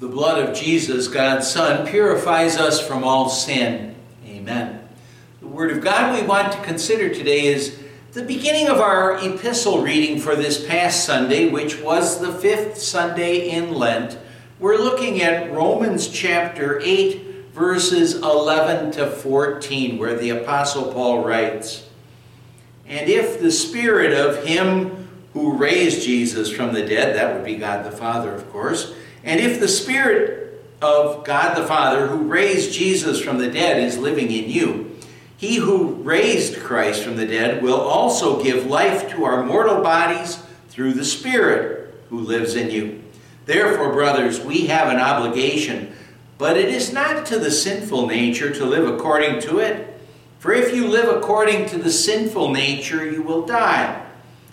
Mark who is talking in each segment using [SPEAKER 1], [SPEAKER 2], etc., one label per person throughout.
[SPEAKER 1] The blood of Jesus, God's Son, purifies us from all sin. Amen. The Word of God we want to consider today is the beginning of our epistle reading for this past Sunday, which was the fifth Sunday in Lent. We're looking at Romans chapter 8, verses 11 to 14, where the Apostle Paul writes, And if the Spirit of Him who raised Jesus from the dead, that would be God the Father, of course, and if the Spirit of God the Father, who raised Jesus from the dead, is living in you, he who raised Christ from the dead will also give life to our mortal bodies through the Spirit who lives in you. Therefore, brothers, we have an obligation, but it is not to the sinful nature to live according to it. For if you live according to the sinful nature, you will die.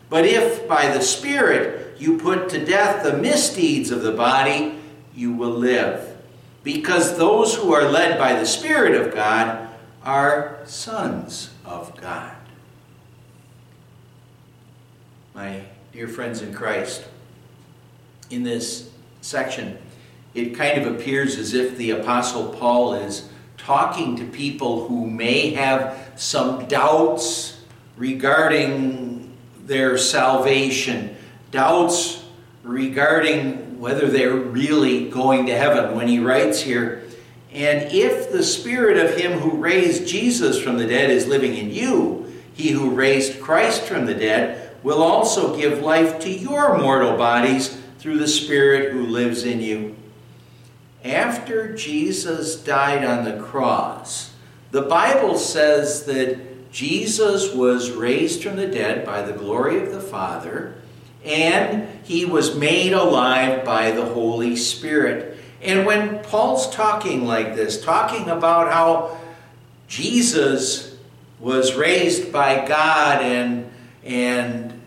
[SPEAKER 1] But if by the Spirit you put to death the misdeeds of the body, you will live. Because those who are led by the Spirit of God are sons of God. My dear friends in Christ, in this section, it kind of appears as if the Apostle Paul is talking to people who may have some doubts regarding their salvation doubts regarding whether they're really going to heaven when he writes here, and if the spirit of him who raised Jesus from the dead is living in you, he who raised Christ from the dead will also give life to your mortal bodies through the spirit who lives in you. After Jesus died on the cross, the Bible says that Jesus was raised from the dead by the glory of the Father and he was made alive by the Holy Spirit. And when Paul's talking like this, talking about how Jesus was raised by God and and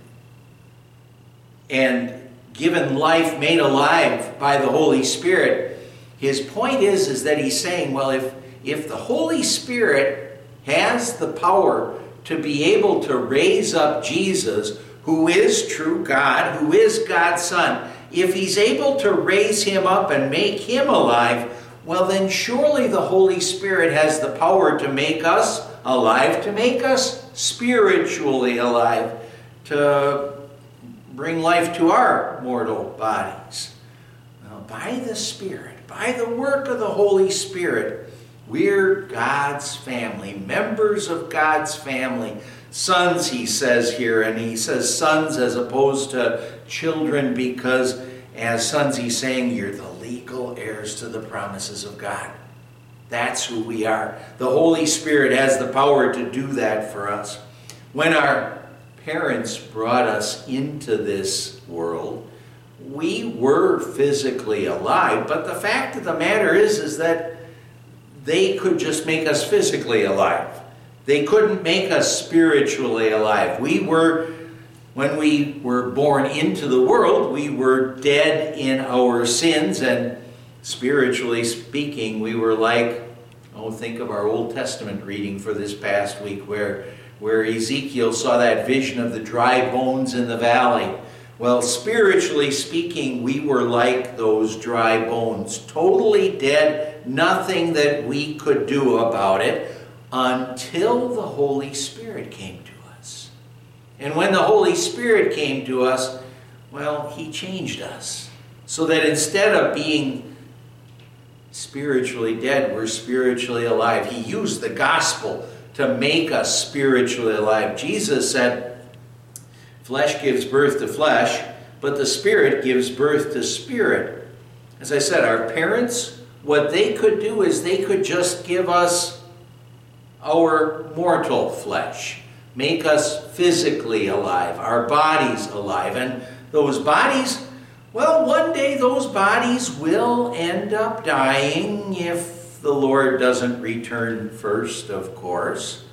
[SPEAKER 1] and given life, made alive by the Holy Spirit, his point is is that he's saying, well, if if the Holy Spirit has the power to be able to raise up Jesus, who is true God, who is God's Son, if He's able to raise Him up and make Him alive, well, then surely the Holy Spirit has the power to make us alive, to make us spiritually alive, to bring life to our mortal bodies. Now, by the Spirit, by the work of the Holy Spirit, we're God's family, members of God's family sons, he says here, and he says sons as opposed to children because as sons, he's saying you're the legal heirs to the promises of God. That's who we are. The Holy Spirit has the power to do that for us. When our parents brought us into this world, we were physically alive, but the fact of the matter is is that they could just make us physically alive. They couldn't make us spiritually alive. We were, when we were born into the world, we were dead in our sins, and spiritually speaking, we were like, oh, think of our Old Testament reading for this past week where, where Ezekiel saw that vision of the dry bones in the valley. Well, spiritually speaking, we were like those dry bones, totally dead, nothing that we could do about it until the Holy Spirit came to us. And when the Holy Spirit came to us, well, He changed us. So that instead of being spiritually dead, we're spiritually alive. He used the gospel to make us spiritually alive. Jesus said, Flesh gives birth to flesh, but the Spirit gives birth to spirit. As I said, our parents, what they could do is they could just give us our mortal flesh, make us physically alive, our bodies alive. And those bodies, well, one day those bodies will end up dying if the Lord doesn't return first, of course.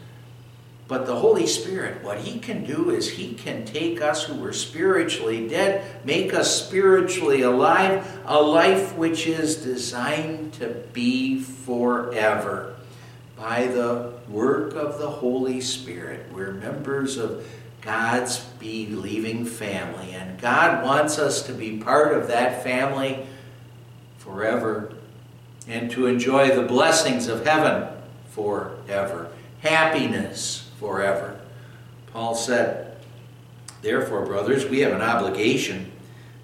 [SPEAKER 1] But the Holy Spirit, what He can do is He can take us who were spiritually dead, make us spiritually alive, a life which is designed to be forever. By the work of the Holy Spirit. We're members of God's believing family, and God wants us to be part of that family forever and to enjoy the blessings of heaven forever, happiness forever. Paul said, Therefore, brothers, we have an obligation,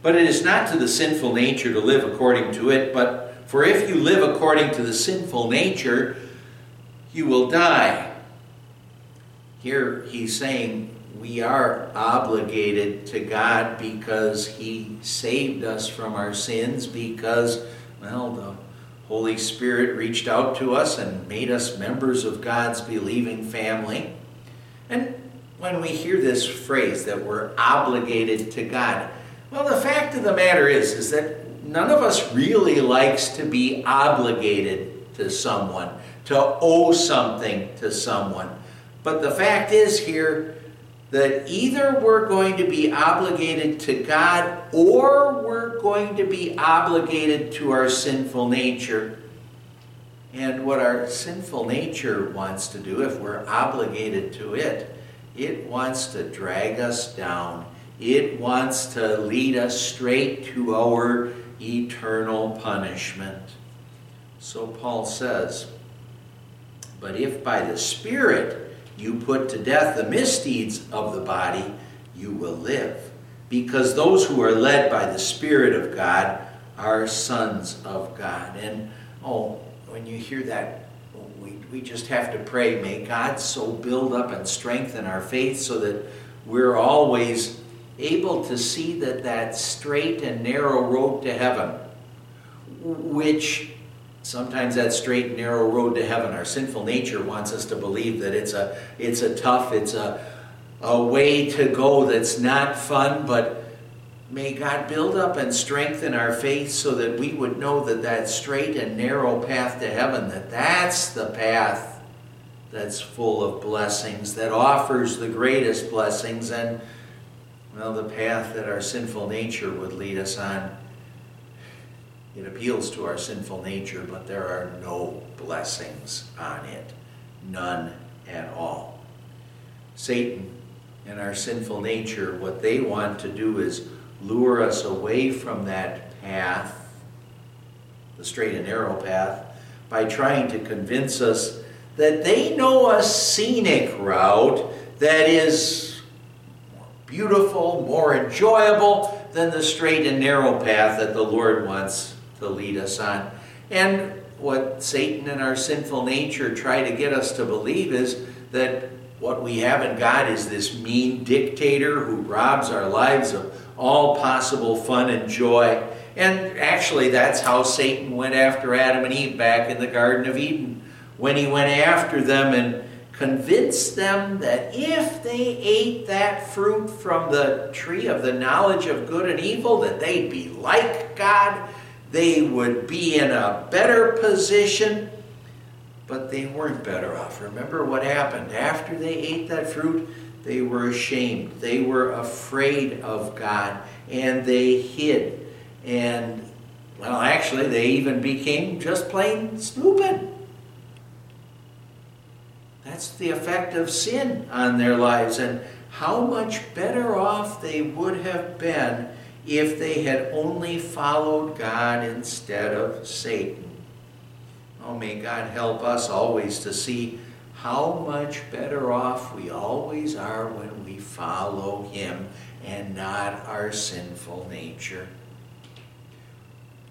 [SPEAKER 1] but it is not to the sinful nature to live according to it, but for if you live according to the sinful nature, you will die. Here he's saying we are obligated to God because he saved us from our sins, because, well, the Holy Spirit reached out to us and made us members of God's believing family. And when we hear this phrase that we're obligated to God, well, the fact of the matter is, is that none of us really likes to be obligated to someone, to owe something to someone. But the fact is here that either we're going to be obligated to God or we're going to be obligated to our sinful nature. And what our sinful nature wants to do, if we're obligated to it, it wants to drag us down. It wants to lead us straight to our eternal punishment. So Paul says, But if by the Spirit you put to death the misdeeds of the body, you will live. Because those who are led by the Spirit of God are sons of God. And oh, when you hear that, we, we just have to pray, may God so build up and strengthen our faith so that we're always able to see that that straight and narrow road to heaven, which sometimes that straight and narrow road to heaven our sinful nature wants us to believe that it's a it's a tough it's a a way to go that's not fun but may god build up and strengthen our faith so that we would know that that straight and narrow path to heaven that that's the path that's full of blessings that offers the greatest blessings and well the path that our sinful nature would lead us on it appeals to our sinful nature, but there are no blessings on it. None at all. Satan and our sinful nature, what they want to do is lure us away from that path, the straight and narrow path, by trying to convince us that they know a scenic route that is more beautiful, more enjoyable than the straight and narrow path that the Lord wants to lead us on. And what Satan and our sinful nature try to get us to believe is that what we have in God is this mean dictator who robs our lives of all possible fun and joy. And actually, that's how Satan went after Adam and Eve back in the Garden of Eden. When he went after them and convinced them that if they ate that fruit from the tree of the knowledge of good and evil, that they'd be like God they would be in a better position, but they weren't better off. Remember what happened? After they ate that fruit, they were ashamed. They were afraid of God, and they hid. And, well, actually, they even became just plain stupid. That's the effect of sin on their lives, and how much better off they would have been if they had only followed God instead of Satan. Oh, may God help us always to see how much better off we always are when we follow Him and not our sinful nature.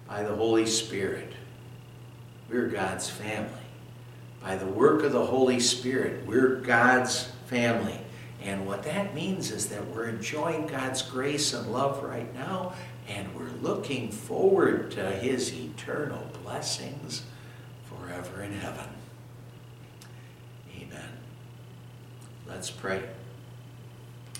[SPEAKER 1] By the Holy Spirit, we're God's family. By the work of the Holy Spirit, we're God's family. And what that means is that we're enjoying God's grace and love right now, and we're looking forward to His eternal blessings forever in heaven. Amen. Let's pray.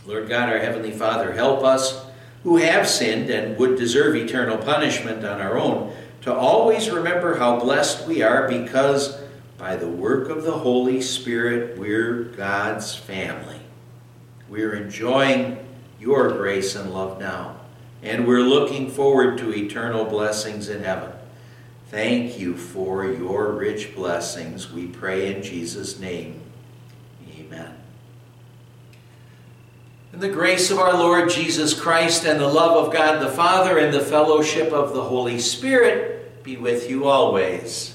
[SPEAKER 1] Lord God, our Heavenly Father, help us who have sinned and would deserve eternal punishment on our own to always remember how blessed we are because by the work of the Holy Spirit, we're God's family. We're enjoying your grace and love now, and we're looking forward to eternal blessings in heaven. Thank you for your rich blessings. We pray in Jesus' name. Amen. And the grace of our Lord Jesus Christ and the love of God the Father and the fellowship of the Holy Spirit be with you always.